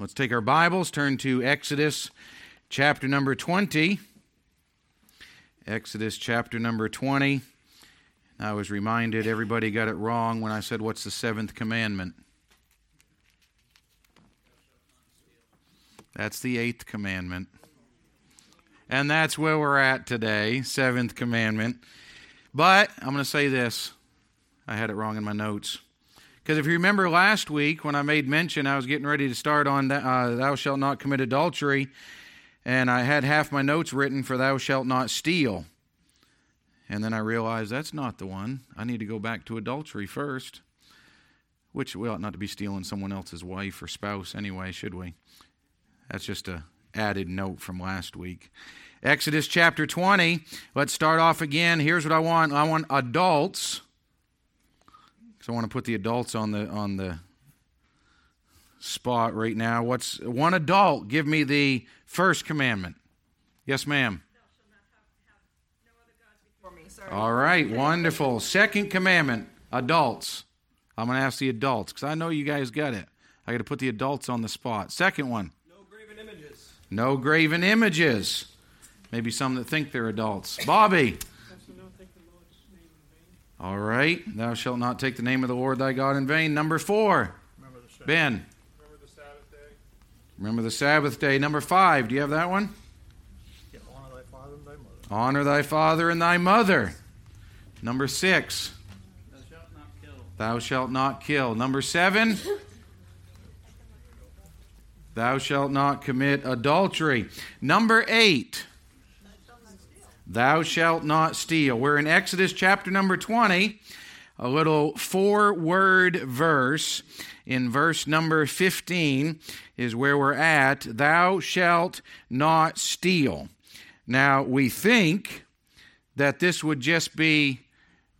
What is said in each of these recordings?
Let's take our Bibles, turn to Exodus chapter number 20. Exodus chapter number 20. I was reminded everybody got it wrong when I said, What's the seventh commandment? That's the eighth commandment. And that's where we're at today, seventh commandment. But I'm going to say this. I had it wrong in my notes. Because if you remember last week when I made mention, I was getting ready to start on uh, Thou shalt not commit adultery, and I had half my notes written for Thou shalt not steal. And then I realized that's not the one. I need to go back to adultery first, which we ought not to be stealing someone else's wife or spouse anyway, should we? That's just a added note from last week. Exodus chapter 20. Let's start off again. Here's what I want. I want adults so I want to put the adults on the on the spot right now. What's one adult? Give me the first commandment. Yes, ma'am. All right, wonderful. Second commandment, adults. I'm going to ask the adults because I know you guys got it. I got to put the adults on the spot. Second one. No graven images. No graven images. Maybe some that think they're adults. Bobby. All right. Thou shalt not take the name of the Lord thy God in vain. Number four. Ben. Remember the Sabbath day. Remember the Sabbath day. Number five. Do you have that one? Yeah, honor thy father and thy mother. Honor thy father and thy mother. Number six. Thou shalt not kill. Thou shalt not kill. Number seven. Thou shalt not commit adultery. Number eight. Thou shalt not steal. We're in Exodus chapter number 20, a little four word verse. In verse number 15 is where we're at. Thou shalt not steal. Now, we think that this would just be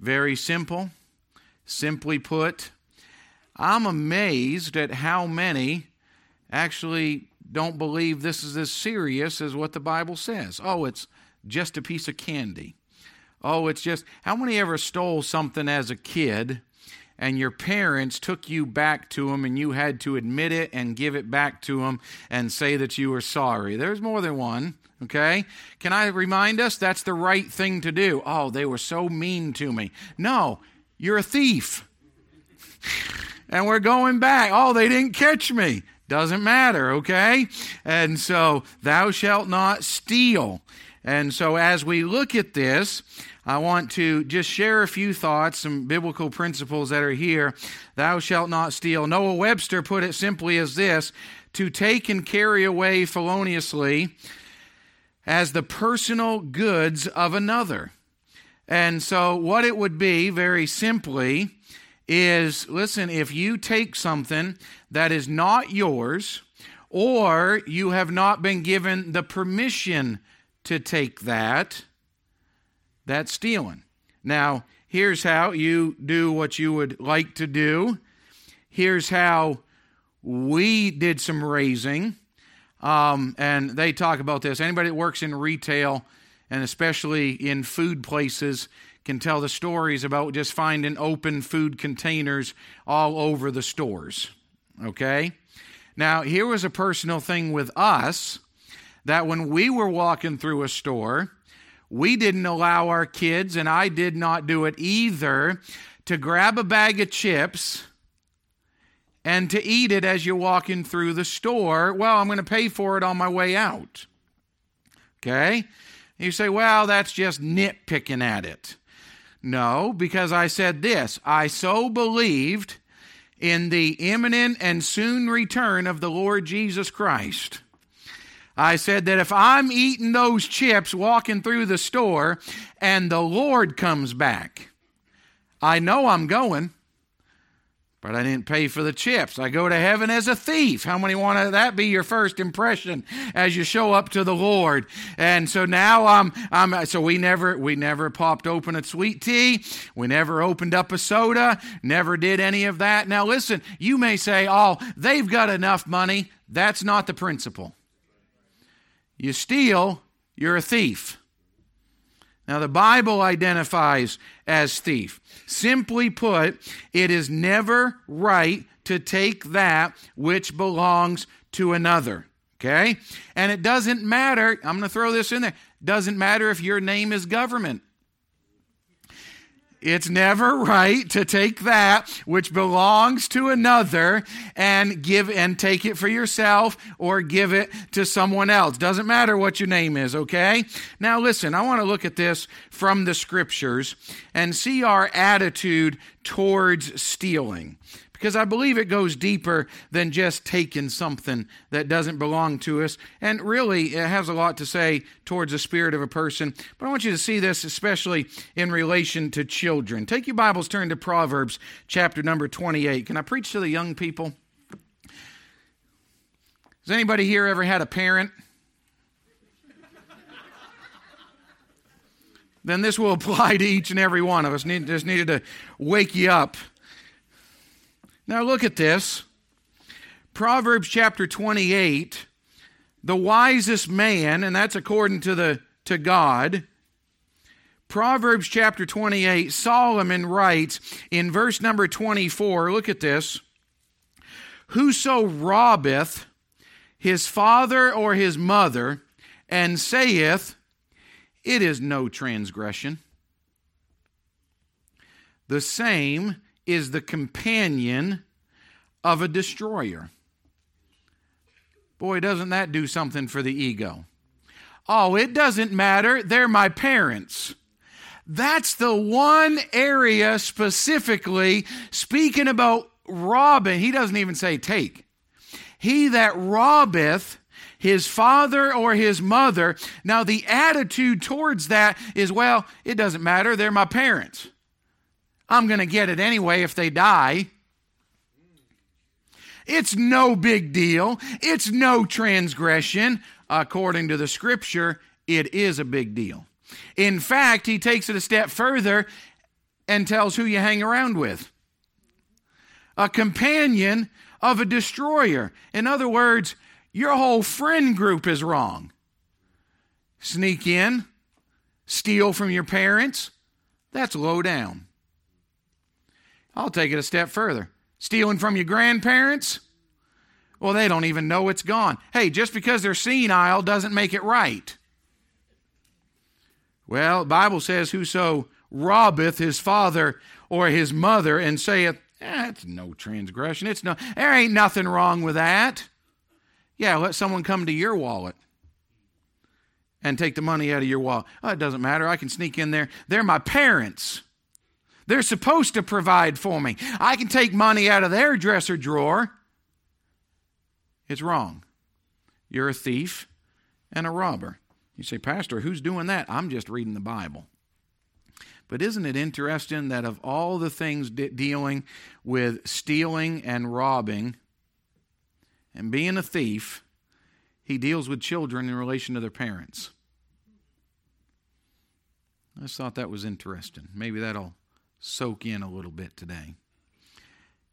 very simple. Simply put, I'm amazed at how many actually don't believe this is as serious as what the Bible says. Oh, it's just a piece of candy. Oh, it's just, how many ever stole something as a kid and your parents took you back to them and you had to admit it and give it back to them and say that you were sorry? There's more than one, okay? Can I remind us that's the right thing to do? Oh, they were so mean to me. No, you're a thief. and we're going back. Oh, they didn't catch me. Doesn't matter, okay? And so, thou shalt not steal. And so, as we look at this, I want to just share a few thoughts, some biblical principles that are here. Thou shalt not steal. Noah Webster put it simply as this to take and carry away feloniously as the personal goods of another. And so, what it would be, very simply, is listen, if you take something that is not yours, or you have not been given the permission to take that, that's stealing. Now, here's how you do what you would like to do. Here's how we did some raising. Um, and they talk about this. Anybody that works in retail, and especially in food places, can tell the stories about just finding open food containers all over the stores. Okay? Now, here was a personal thing with us that when we were walking through a store, we didn't allow our kids, and I did not do it either, to grab a bag of chips and to eat it as you're walking through the store. Well, I'm going to pay for it on my way out. Okay? You say, well, that's just nitpicking at it. No, because I said this I so believed in the imminent and soon return of the Lord Jesus Christ I said that if I'm eating those chips walking through the store and the Lord comes back, I know I'm going, but I didn't pay for the chips. I go to heaven as a thief. How many want that be your first impression as you show up to the Lord? And so now I'm, I'm so we never we never popped open a sweet tea. We never opened up a soda. Never did any of that. Now listen, you may say, "Oh, they've got enough money." That's not the principle. You steal, you're a thief. Now, the Bible identifies as thief. Simply put, it is never right to take that which belongs to another. Okay? And it doesn't matter, I'm going to throw this in there, doesn't matter if your name is government. It's never right to take that which belongs to another and give and take it for yourself or give it to someone else. Doesn't matter what your name is, okay? Now listen, I want to look at this from the scriptures and see our attitude towards stealing because I believe it goes deeper than just taking something that doesn't belong to us. And really, it has a lot to say towards the spirit of a person. But I want you to see this, especially in relation to children. Take your Bibles, turn to Proverbs chapter number 28. Can I preach to the young people? Has anybody here ever had a parent? then this will apply to each and every one of us. Need, just needed to wake you up. Now look at this. Proverbs chapter 28, the wisest man, and that's according to the to God. Proverbs chapter 28, Solomon writes in verse number 24, look at this. Whoso robbeth his father or his mother, and saith, It is no transgression. The same is the companion of a destroyer. Boy, doesn't that do something for the ego? Oh, it doesn't matter. They're my parents. That's the one area specifically speaking about robbing. He doesn't even say take. He that robbeth his father or his mother. Now, the attitude towards that is, well, it doesn't matter. They're my parents. I'm going to get it anyway if they die. It's no big deal. It's no transgression. According to the scripture, it is a big deal. In fact, he takes it a step further and tells who you hang around with a companion of a destroyer. In other words, your whole friend group is wrong. Sneak in, steal from your parents, that's low down. I'll take it a step further. Stealing from your grandparents? Well, they don't even know it's gone. Hey, just because they're senile doesn't make it right. Well, Bible says, Whoso robbeth his father or his mother and saith, That's eh, no transgression. It's no there ain't nothing wrong with that. Yeah, let someone come to your wallet and take the money out of your wallet. Oh, it doesn't matter. I can sneak in there. They're my parents. They're supposed to provide for me. I can take money out of their dresser drawer. It's wrong. You're a thief and a robber. You say, Pastor, who's doing that? I'm just reading the Bible. But isn't it interesting that of all the things de- dealing with stealing and robbing and being a thief, he deals with children in relation to their parents? I just thought that was interesting. Maybe that'll soak in a little bit today.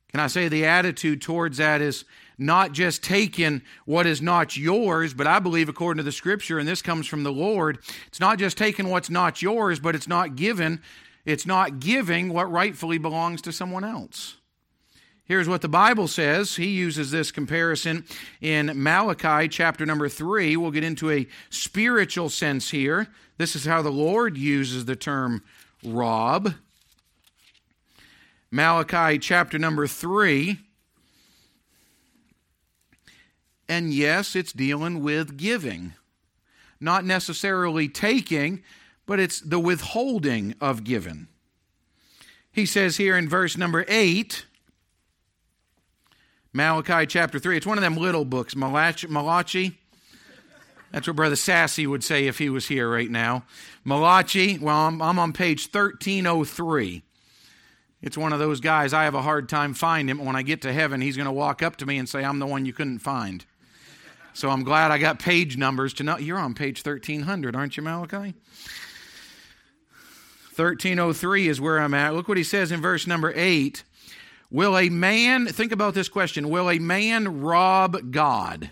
Can I say the attitude towards that is not just taking what is not yours, but I believe, according to the scripture, and this comes from the Lord, it's not just taking what's not yours, but it's not given, it's not giving what rightfully belongs to someone else. Here's what the Bible says. He uses this comparison in Malachi chapter number 3. We'll get into a spiritual sense here. This is how the Lord uses the term rob. Malachi chapter number 3. And yes, it's dealing with giving. Not necessarily taking, but it's the withholding of giving. He says here in verse number 8, Malachi chapter 3, it's one of them little books, Malachi. Malachi. That's what Brother Sassy would say if he was here right now. Malachi, well, I'm, I'm on page 1303. It's one of those guys, I have a hard time finding him. When I get to heaven, he's going to walk up to me and say, I'm the one you couldn't find. So I'm glad I got page numbers to know. You're on page 1300, aren't you, Malachi? 1303 is where I'm at. Look what he says in verse number 8. Will a man, think about this question, will a man rob God?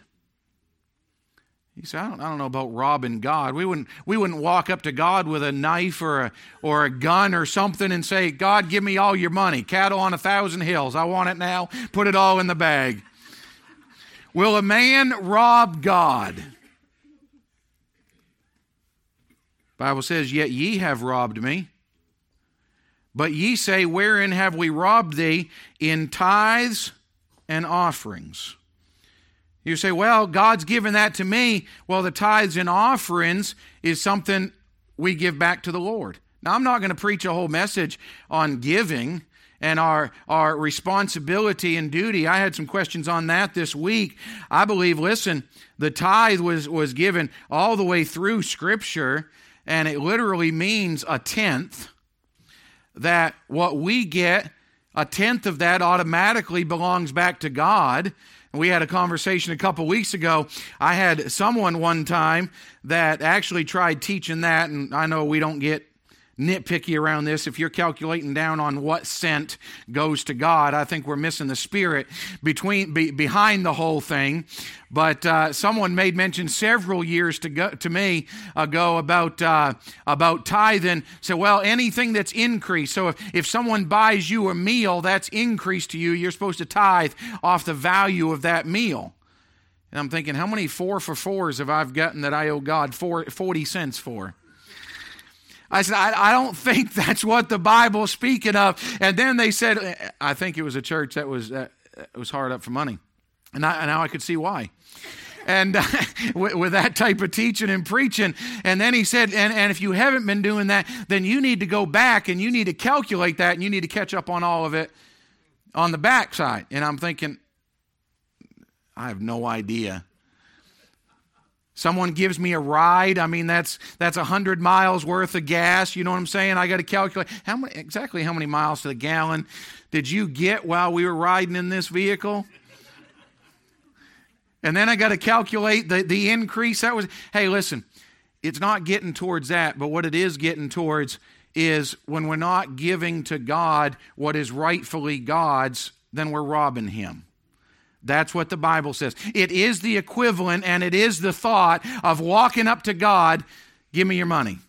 He said, I don't, I don't know about robbing God. We wouldn't, we wouldn't walk up to God with a knife or a, or a gun or something and say, God, give me all your money. Cattle on a thousand hills. I want it now. Put it all in the bag. Will a man rob God? Bible says, Yet ye have robbed me. But ye say, Wherein have we robbed thee? In tithes and offerings. You say, Well, God's given that to me. Well, the tithes and offerings is something we give back to the Lord. Now, I'm not going to preach a whole message on giving and our, our responsibility and duty. I had some questions on that this week. I believe, listen, the tithe was, was given all the way through Scripture, and it literally means a tenth. That what we get, a tenth of that automatically belongs back to God. We had a conversation a couple weeks ago. I had someone one time that actually tried teaching that, and I know we don't get nitpicky around this. If you're calculating down on what cent goes to God, I think we're missing the spirit between be, behind the whole thing. But uh, someone made mention several years to go, to me ago about uh, about tithing. So well, anything that's increased. So if, if someone buys you a meal, that's increased to you. You're supposed to tithe off the value of that meal. And I'm thinking, how many four for fours have I gotten that I owe God four, 40 cents for? I said, I, I, don't think that's what the Bible's speaking of. And then they said, I think it was a church that was, uh, was hard up for money. And, I, and now I could see why. And uh, with, with, that type of teaching and preaching. And then he said, and, and if you haven't been doing that, then you need to go back and you need to calculate that and you need to catch up on all of it on the backside. And I'm thinking, I have no idea Someone gives me a ride. I mean, that's that's a hundred miles worth of gas. You know what I'm saying? I got to calculate how many exactly how many miles to the gallon did you get while we were riding in this vehicle? And then I got to calculate the, the increase. That was hey, listen, it's not getting towards that, but what it is getting towards is when we're not giving to God what is rightfully God's, then we're robbing Him. That's what the Bible says. It is the equivalent and it is the thought of walking up to God, give me your money.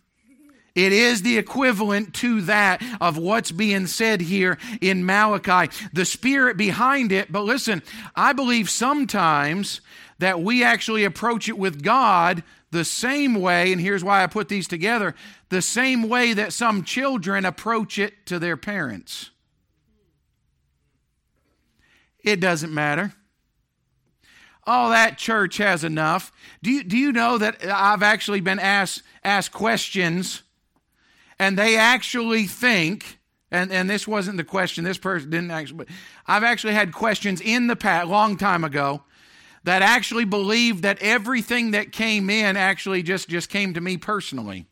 It is the equivalent to that of what's being said here in Malachi. The spirit behind it, but listen, I believe sometimes that we actually approach it with God the same way, and here's why I put these together the same way that some children approach it to their parents. It doesn't matter oh, that church has enough. Do you, do you know that I've actually been asked, asked questions and they actually think, and, and this wasn't the question, this person didn't actually, but I've actually had questions in the past, long time ago, that actually believed that everything that came in actually just, just came to me personally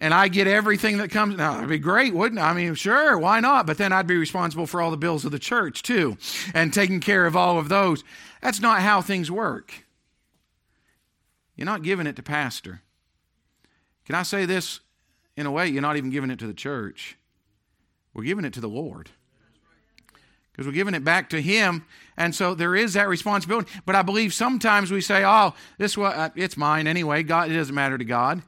and I get everything that comes. Now, it'd be great, wouldn't it? I mean, sure, why not? But then I'd be responsible for all the bills of the church, too, and taking care of all of those. That's not how things work. You're not giving it to pastor. Can I say this in a way? You're not even giving it to the church. We're giving it to the Lord. Because we're giving it back to Him. And so there is that responsibility. But I believe sometimes we say, oh, this was, uh, it's mine anyway. God, it doesn't matter to God.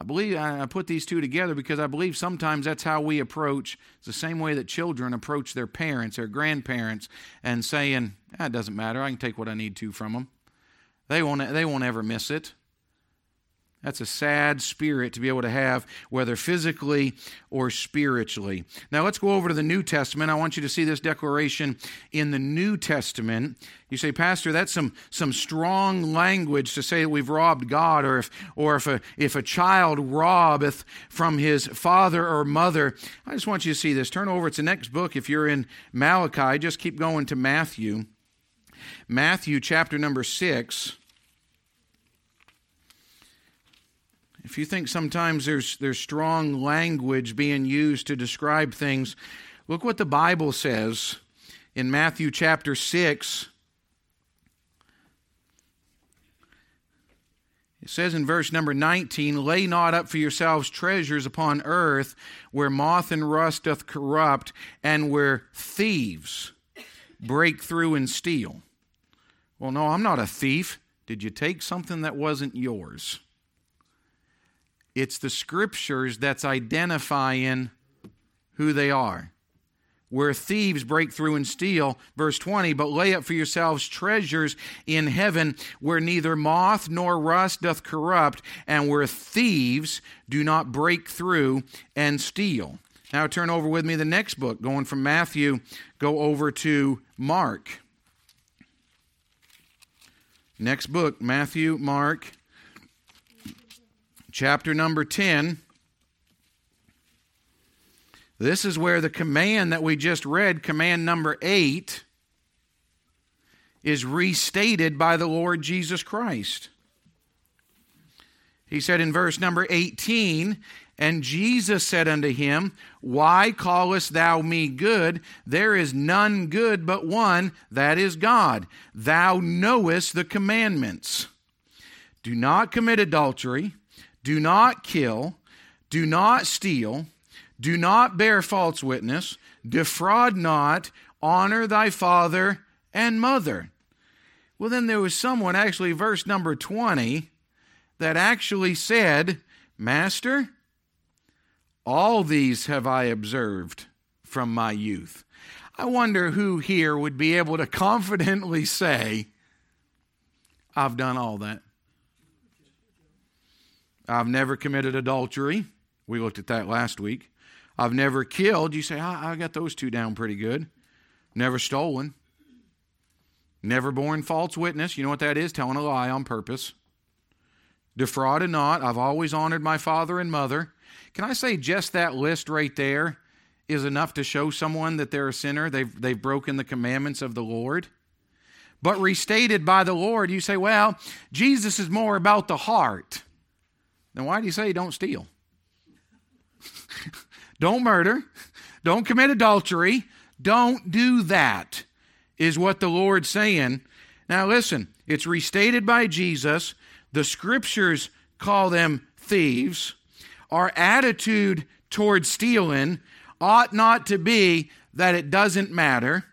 I believe I put these two together because I believe sometimes that's how we approach. It's the same way that children approach their parents, their grandparents, and saying, ah, "It doesn't matter. I can take what I need to from them." They won't. They won't ever miss it. That's a sad spirit to be able to have, whether physically or spiritually. Now, let's go over to the New Testament. I want you to see this declaration in the New Testament. You say, Pastor, that's some, some strong language to say that we've robbed God, or if, or if, a, if a child robbeth from his father or mother. I just want you to see this. Turn over. It's the next book. If you're in Malachi, just keep going to Matthew. Matthew chapter number 6. If you think sometimes there's, there's strong language being used to describe things, look what the Bible says in Matthew chapter 6. It says in verse number 19, Lay not up for yourselves treasures upon earth, where moth and rust doth corrupt, and where thieves break through and steal. Well, no, I'm not a thief. Did you take something that wasn't yours? It's the scriptures that's identifying who they are. where thieves break through and steal. Verse 20, but lay up for yourselves treasures in heaven where neither moth nor rust doth corrupt, and where thieves do not break through and steal. Now turn over with me the next book, going from Matthew, go over to Mark. Next book, Matthew, Mark, chapter number 10. This is where the command that we just read, command number 8, is restated by the Lord Jesus Christ. He said in verse number 18, And Jesus said unto him, Why callest thou me good? There is none good but one, that is God. Thou knowest the commandments. Do not commit adultery, do not kill, do not steal, do not bear false witness, defraud not, honor thy father and mother. Well, then there was someone, actually, verse number 20 that actually said, Master, all these have I observed from my youth. I wonder who here would be able to confidently say, I've done all that. I've never committed adultery. We looked at that last week. I've never killed. You say, I, I got those two down pretty good. Never stolen. Never borne false witness. You know what that is? Telling a lie on purpose defrauded not. I've always honored my father and mother. Can I say just that list right there is enough to show someone that they're a sinner? They've, they've broken the commandments of the Lord. But restated by the Lord, you say, well, Jesus is more about the heart. Then why do you say don't steal? don't murder. Don't commit adultery. Don't do that, is what the Lord's saying. Now, listen, it's restated by Jesus the scriptures call them thieves. Our attitude toward stealing ought not to be that it doesn't matter.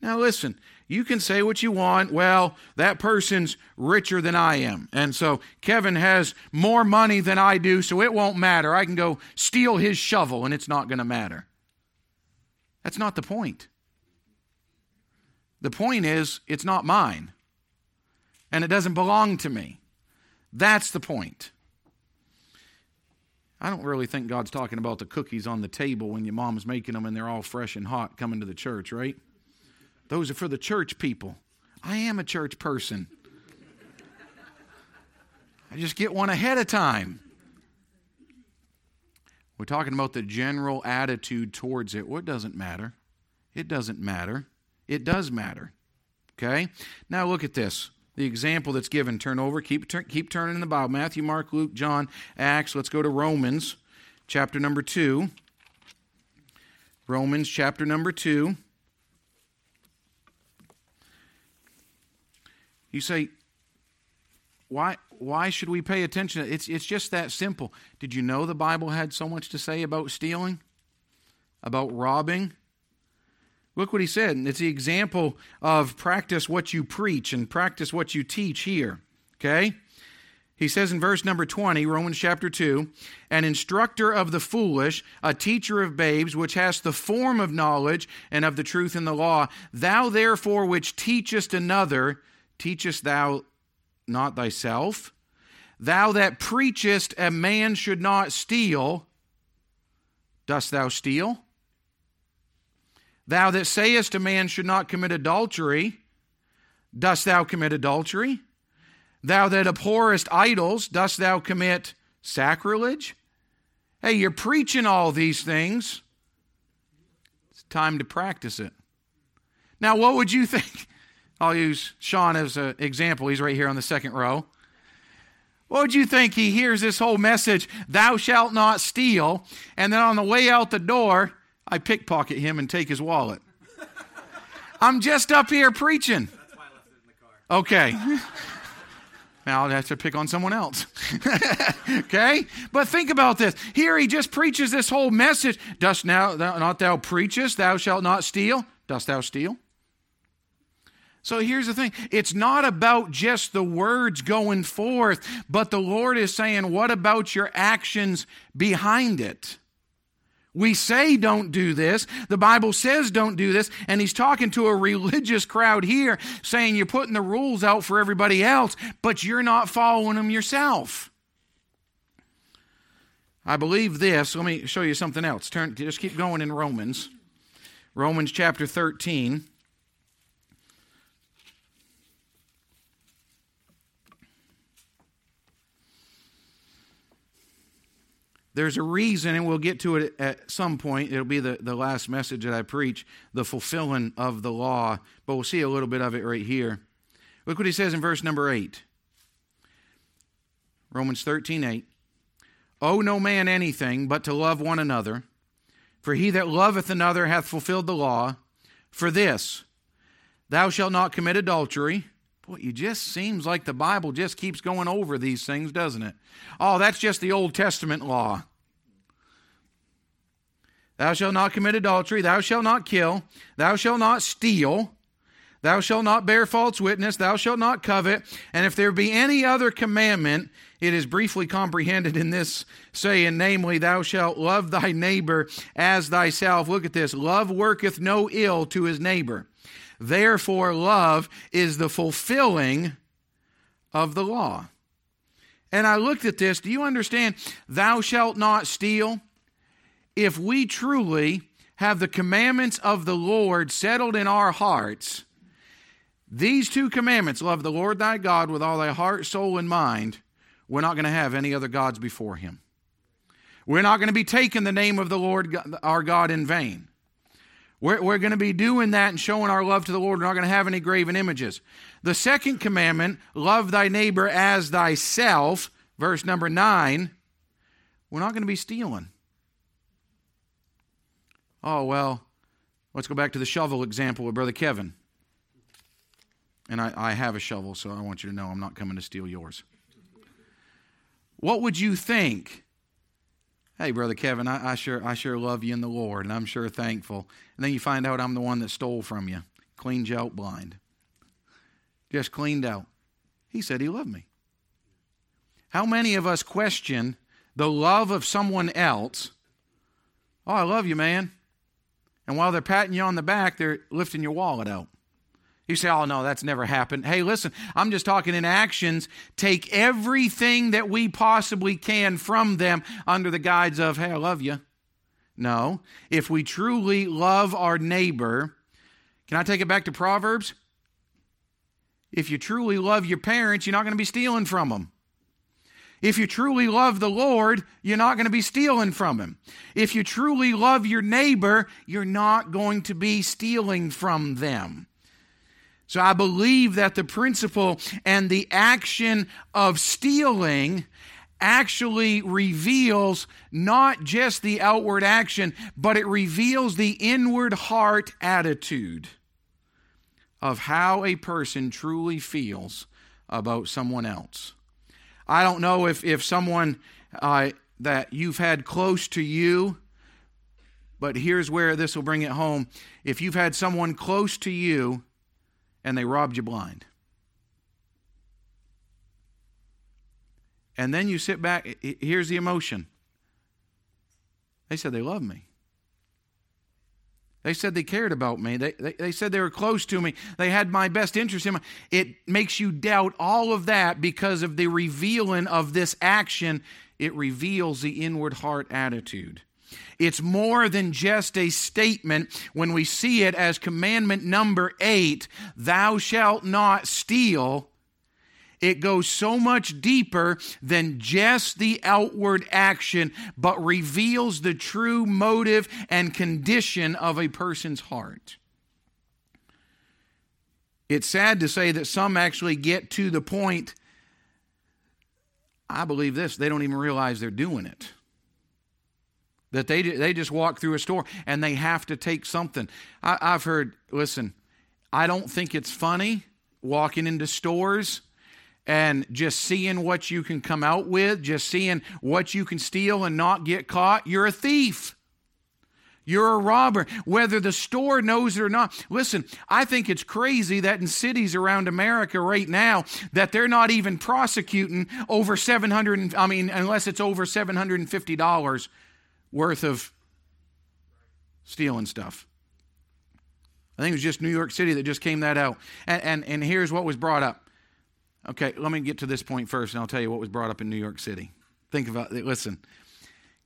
Now, listen, you can say what you want. Well, that person's richer than I am. And so Kevin has more money than I do, so it won't matter. I can go steal his shovel and it's not going to matter. That's not the point. The point is, it's not mine, and it doesn't belong to me. That's the point. I don't really think God's talking about the cookies on the table when your mom's making them and they're all fresh and hot coming to the church, right? Those are for the church people. I am a church person. I just get one ahead of time. We're talking about the general attitude towards it. What doesn't matter? It doesn't matter. It does matter. Okay? Now look at this the example that's given. Turn over, keep, keep turning in the Bible. Matthew, Mark, Luke, John, Acts. Let's go to Romans, chapter number 2. Romans, chapter number 2. You say, why, why should we pay attention? It's, it's just that simple. Did you know the Bible had so much to say about stealing, about robbing? Look what he said. It's the example of practice what you preach and practice what you teach here. Okay? He says in verse number 20, Romans chapter 2, an instructor of the foolish, a teacher of babes, which has the form of knowledge and of the truth in the law. Thou therefore which teachest another, teachest thou not thyself? Thou that preachest a man should not steal, dost thou steal? Thou that sayest a man should not commit adultery, dost thou commit adultery? Thou that abhorrest idols, dost thou commit sacrilege? Hey, you're preaching all these things. It's time to practice it. Now, what would you think? I'll use Sean as an example. He's right here on the second row. What would you think? He hears this whole message, thou shalt not steal, and then on the way out the door, I pickpocket him and take his wallet. I'm just up here preaching. Okay. Now I'll have to pick on someone else. okay? But think about this. Here he just preaches this whole message. Dost now not thou preachest, thou shalt not steal? Dost thou steal? So here's the thing it's not about just the words going forth, but the Lord is saying, what about your actions behind it? We say don't do this. The Bible says don't do this. And he's talking to a religious crowd here saying you're putting the rules out for everybody else, but you're not following them yourself. I believe this. Let me show you something else. Turn, just keep going in Romans. Romans chapter 13. There's a reason, and we'll get to it at some point. It'll be the, the last message that I preach the fulfilling of the law, but we'll see a little bit of it right here. Look what he says in verse number 8. Romans 13 8. Owe no man anything but to love one another, for he that loveth another hath fulfilled the law. For this, thou shalt not commit adultery. Boy, it just seems like the Bible just keeps going over these things, doesn't it? Oh, that's just the Old Testament law. Thou shalt not commit adultery. Thou shalt not kill. Thou shalt not steal. Thou shalt not bear false witness. Thou shalt not covet. And if there be any other commandment, it is briefly comprehended in this saying, namely, Thou shalt love thy neighbor as thyself. Look at this. Love worketh no ill to his neighbor. Therefore, love is the fulfilling of the law. And I looked at this. Do you understand? Thou shalt not steal. If we truly have the commandments of the Lord settled in our hearts, these two commandments love the Lord thy God with all thy heart, soul, and mind we're not going to have any other gods before him. We're not going to be taking the name of the Lord our God in vain. We're, we're going to be doing that and showing our love to the Lord. We're not going to have any graven images. The second commandment, love thy neighbor as thyself, verse number nine, we're not going to be stealing. Oh, well, let's go back to the shovel example with Brother Kevin. And I, I have a shovel, so I want you to know I'm not coming to steal yours. What would you think? Hey, Brother Kevin, I, I, sure, I sure love you in the Lord, and I'm sure thankful. And then you find out I'm the one that stole from you, cleaned you out blind. Just cleaned out. He said he loved me. How many of us question the love of someone else? Oh, I love you, man. And while they're patting you on the back, they're lifting your wallet out. You say, oh, no, that's never happened. Hey, listen, I'm just talking in actions. Take everything that we possibly can from them under the guise of, hey, I love you. No. If we truly love our neighbor, can I take it back to Proverbs? If you truly love your parents, you're not going to be stealing from them. If you truly love the Lord, you're not going to be stealing from Him. If you truly love your neighbor, you're not going to be stealing from them. So I believe that the principle and the action of stealing actually reveals not just the outward action, but it reveals the inward heart attitude of how a person truly feels about someone else. I don't know if, if someone uh, that you've had close to you, but here's where this will bring it home. If you've had someone close to you and they robbed you blind. And then you sit back, here's the emotion. They said they loved me. They said they cared about me. They, they, they, said they were close to me. They had my best interest in me. It makes you doubt all of that because of the revealing of this action. It reveals the inward heart attitude. It's more than just a statement when we see it as commandment number eight thou shalt not steal. It goes so much deeper than just the outward action, but reveals the true motive and condition of a person's heart. It's sad to say that some actually get to the point, I believe this, they don't even realize they're doing it. That they, they just walk through a store and they have to take something. I, I've heard, listen, I don't think it's funny walking into stores and just seeing what you can come out with, just seeing what you can steal and not get caught. You're a thief. You're a robber, whether the store knows it or not. Listen, I think it's crazy that in cities around America right now that they're not even prosecuting over 700 I mean unless it's over $750 worth of stealing stuff. I think it was just New York City that just came that out. And, and, and here's what was brought up. Okay, let me get to this point first, and I'll tell you what was brought up in New York City. Think about it. Listen,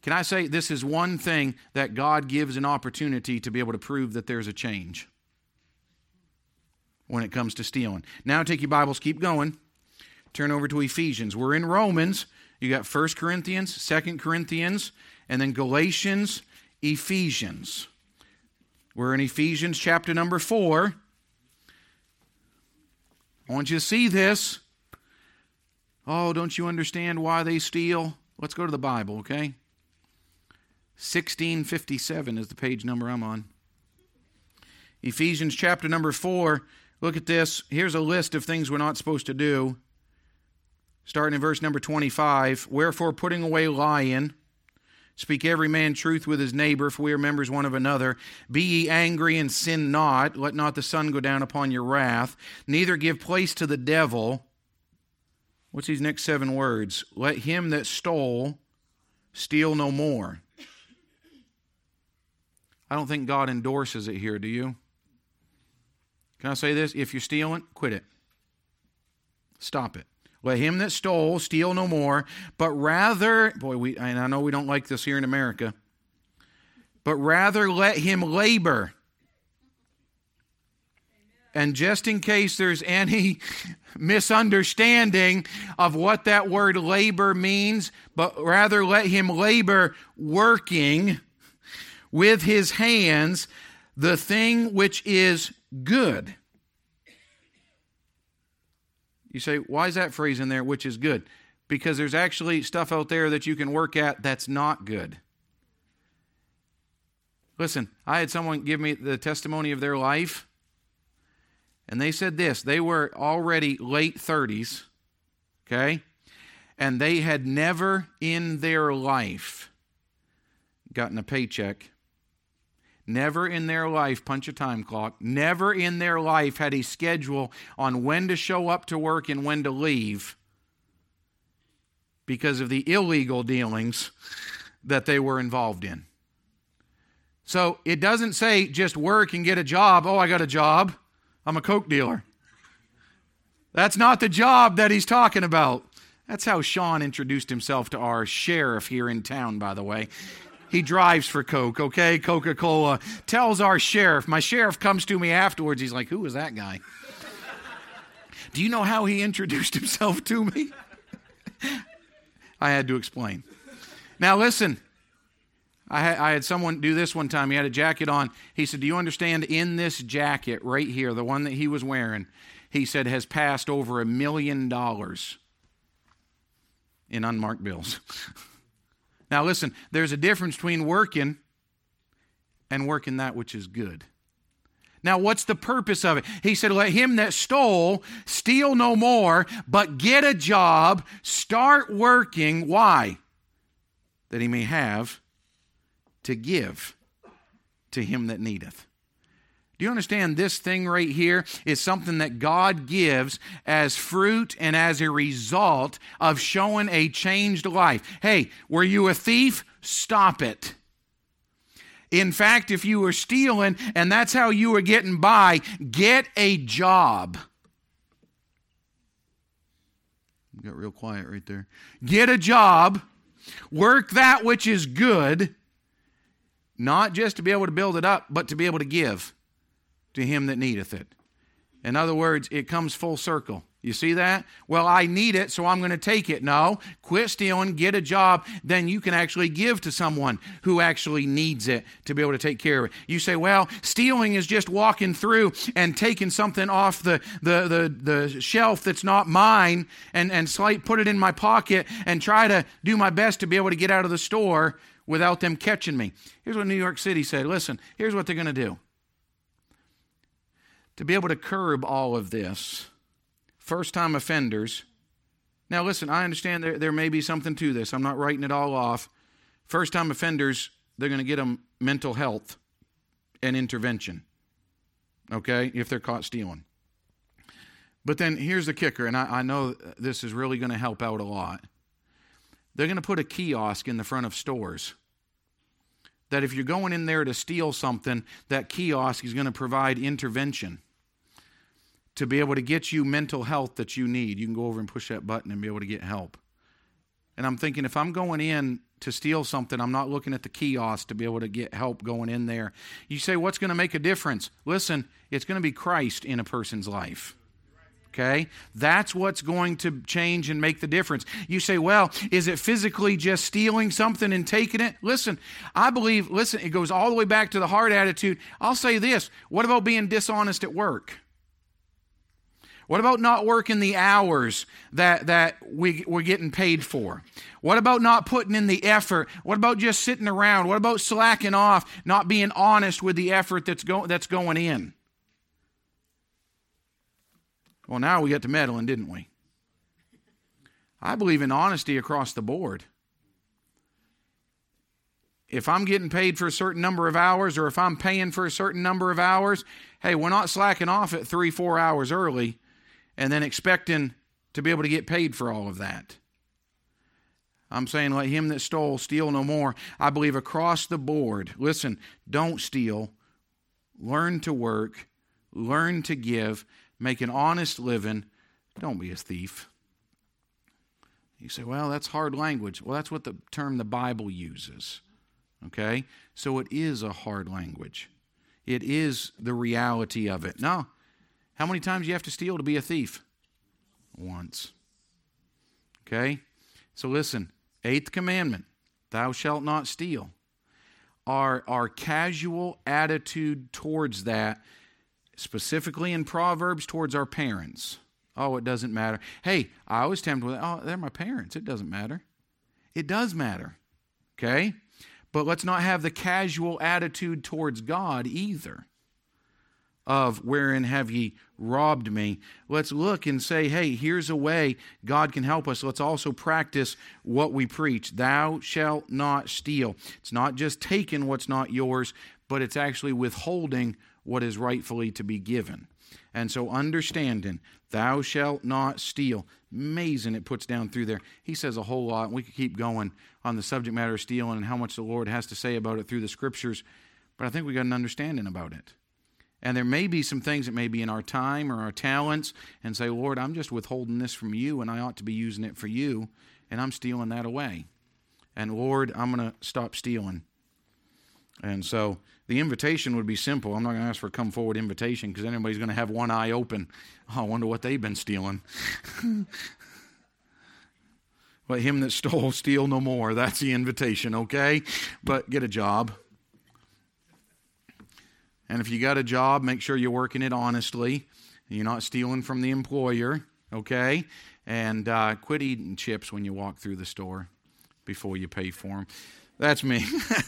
can I say this is one thing that God gives an opportunity to be able to prove that there's a change when it comes to stealing? Now, take your Bibles, keep going. Turn over to Ephesians. We're in Romans. You got 1 Corinthians, 2 Corinthians, and then Galatians, Ephesians. We're in Ephesians chapter number 4. I want you to see this. Oh, don't you understand why they steal? Let's go to the Bible, okay? 1657 is the page number I'm on. Ephesians chapter number 4. Look at this. Here's a list of things we're not supposed to do. Starting in verse number 25. Wherefore, putting away lying, speak every man truth with his neighbor, for we are members one of another. Be ye angry and sin not. Let not the sun go down upon your wrath. Neither give place to the devil. What's these next seven words? Let him that stole steal no more. I don't think God endorses it here, do you? Can I say this? If you're stealing, quit it. Stop it. Let him that stole steal no more, but rather, boy, we, and I know we don't like this here in America, but rather let him labor. And just in case there's any misunderstanding of what that word labor means, but rather let him labor working with his hands the thing which is good. You say, why is that phrase in there, which is good? Because there's actually stuff out there that you can work at that's not good. Listen, I had someone give me the testimony of their life, and they said this they were already late 30s, okay? And they had never in their life gotten a paycheck never in their life punch a time clock, never in their life had a schedule on when to show up to work and when to leave because of the illegal dealings that they were involved in. So it doesn't say just work and get a job. Oh, I got a job. I'm a Coke dealer. That's not the job that he's talking about. That's how Sean introduced himself to our sheriff here in town, by the way. He drives for Coke, okay? Coca Cola. Tells our sheriff. My sheriff comes to me afterwards. He's like, Who was that guy? Do you know how he introduced himself to me? I had to explain. Now, listen. I had, I had someone do this one time. He had a jacket on. He said, Do you understand? In this jacket right here, the one that he was wearing, he said, has passed over a million dollars in unmarked bills. Now, listen, there's a difference between working and working that which is good. Now, what's the purpose of it? He said, Let him that stole steal no more, but get a job, start working. Why? That he may have to give to him that needeth. Do you understand this thing right here is something that God gives as fruit and as a result of showing a changed life? Hey, were you a thief? Stop it. In fact, if you were stealing and that's how you were getting by, get a job. Got real quiet right there. Get a job, work that which is good, not just to be able to build it up, but to be able to give to him that needeth it. In other words, it comes full circle. You see that? Well, I need it, so I'm going to take it. No, quit stealing, get a job, then you can actually give to someone who actually needs it to be able to take care of it. You say, well, stealing is just walking through and taking something off the, the, the, the shelf that's not mine and, and slight, put it in my pocket and try to do my best to be able to get out of the store without them catching me. Here's what New York City said listen, here's what they're going to do to be able to curb all of this, first time offenders. Now, listen, I understand there, there may be something to this. I'm not writing it all off. First time offenders, they're going to get them mental health and intervention, okay, if they're caught stealing. But then here's the kicker, and I, I know this is really going to help out a lot. They're going to put a kiosk in the front of stores that if you're going in there to steal something, that kiosk is going to provide intervention to be able to get you mental health that you need. You can go over and push that button and be able to get help. And I'm thinking if I'm going in to steal something, I'm not looking at the kiosk to be able to get help going in there. You say, what's going to make a difference? Listen, it's going to be Christ in a person's life. Okay? That's what's going to change and make the difference. You say, well, is it physically just stealing something and taking it? Listen, I believe, listen, it goes all the way back to the heart attitude. I'll say this what about being dishonest at work? What about not working the hours that, that we, we're getting paid for? What about not putting in the effort? What about just sitting around? What about slacking off, not being honest with the effort that's, go, that's going in? Well, now we got to meddling, didn't we? I believe in honesty across the board. If I'm getting paid for a certain number of hours or if I'm paying for a certain number of hours, hey, we're not slacking off at three, four hours early and then expecting to be able to get paid for all of that. I'm saying, let him that stole steal no more. I believe across the board, listen, don't steal. Learn to work. Learn to give. Make an honest living. Don't be a thief. You say, well, that's hard language. Well, that's what the term the Bible uses. Okay? So it is a hard language. It is the reality of it. No, how many times you have to steal to be a thief? Once. Okay? So listen, eighth commandment, thou shalt not steal. Our, our casual attitude towards that, specifically in Proverbs towards our parents. Oh, it doesn't matter. Hey, I was tempted with, oh, they're my parents. It doesn't matter. It does matter. Okay? But let's not have the casual attitude towards God either of wherein have ye robbed me. Let's look and say, hey, here's a way God can help us. Let's also practice what we preach. Thou shalt not steal. It's not just taking what's not yours, but it's actually withholding what is rightfully to be given. And so understanding, thou shalt not steal. Amazing it puts down through there. He says a whole lot. We could keep going on the subject matter of stealing and how much the Lord has to say about it through the scriptures, but I think we got an understanding about it. And there may be some things that may be in our time or our talents, and say, Lord, I'm just withholding this from you, and I ought to be using it for you, and I'm stealing that away. And Lord, I'm going to stop stealing. And so the invitation would be simple. I'm not going to ask for a come forward invitation because anybody's going to have one eye open. Oh, I wonder what they've been stealing. Let him that stole steal no more. That's the invitation, okay? But get a job. And if you got a job, make sure you're working it honestly. You're not stealing from the employer, okay? And uh, quit eating chips when you walk through the store before you pay for them. That's me.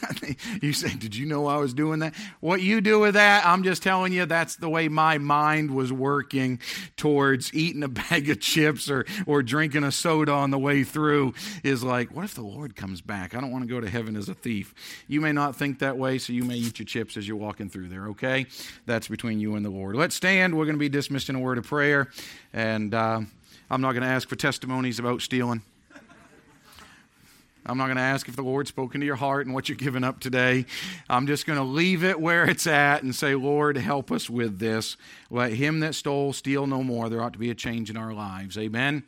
you say, Did you know I was doing that? What you do with that, I'm just telling you, that's the way my mind was working towards eating a bag of chips or, or drinking a soda on the way through. Is like, what if the Lord comes back? I don't want to go to heaven as a thief. You may not think that way, so you may eat your chips as you're walking through there, okay? That's between you and the Lord. Let's stand. We're going to be dismissed in a word of prayer. And uh, I'm not going to ask for testimonies about stealing. I'm not going to ask if the Lord spoke into your heart and what you're giving up today. I'm just going to leave it where it's at and say, Lord, help us with this. Let him that stole steal no more. There ought to be a change in our lives. Amen.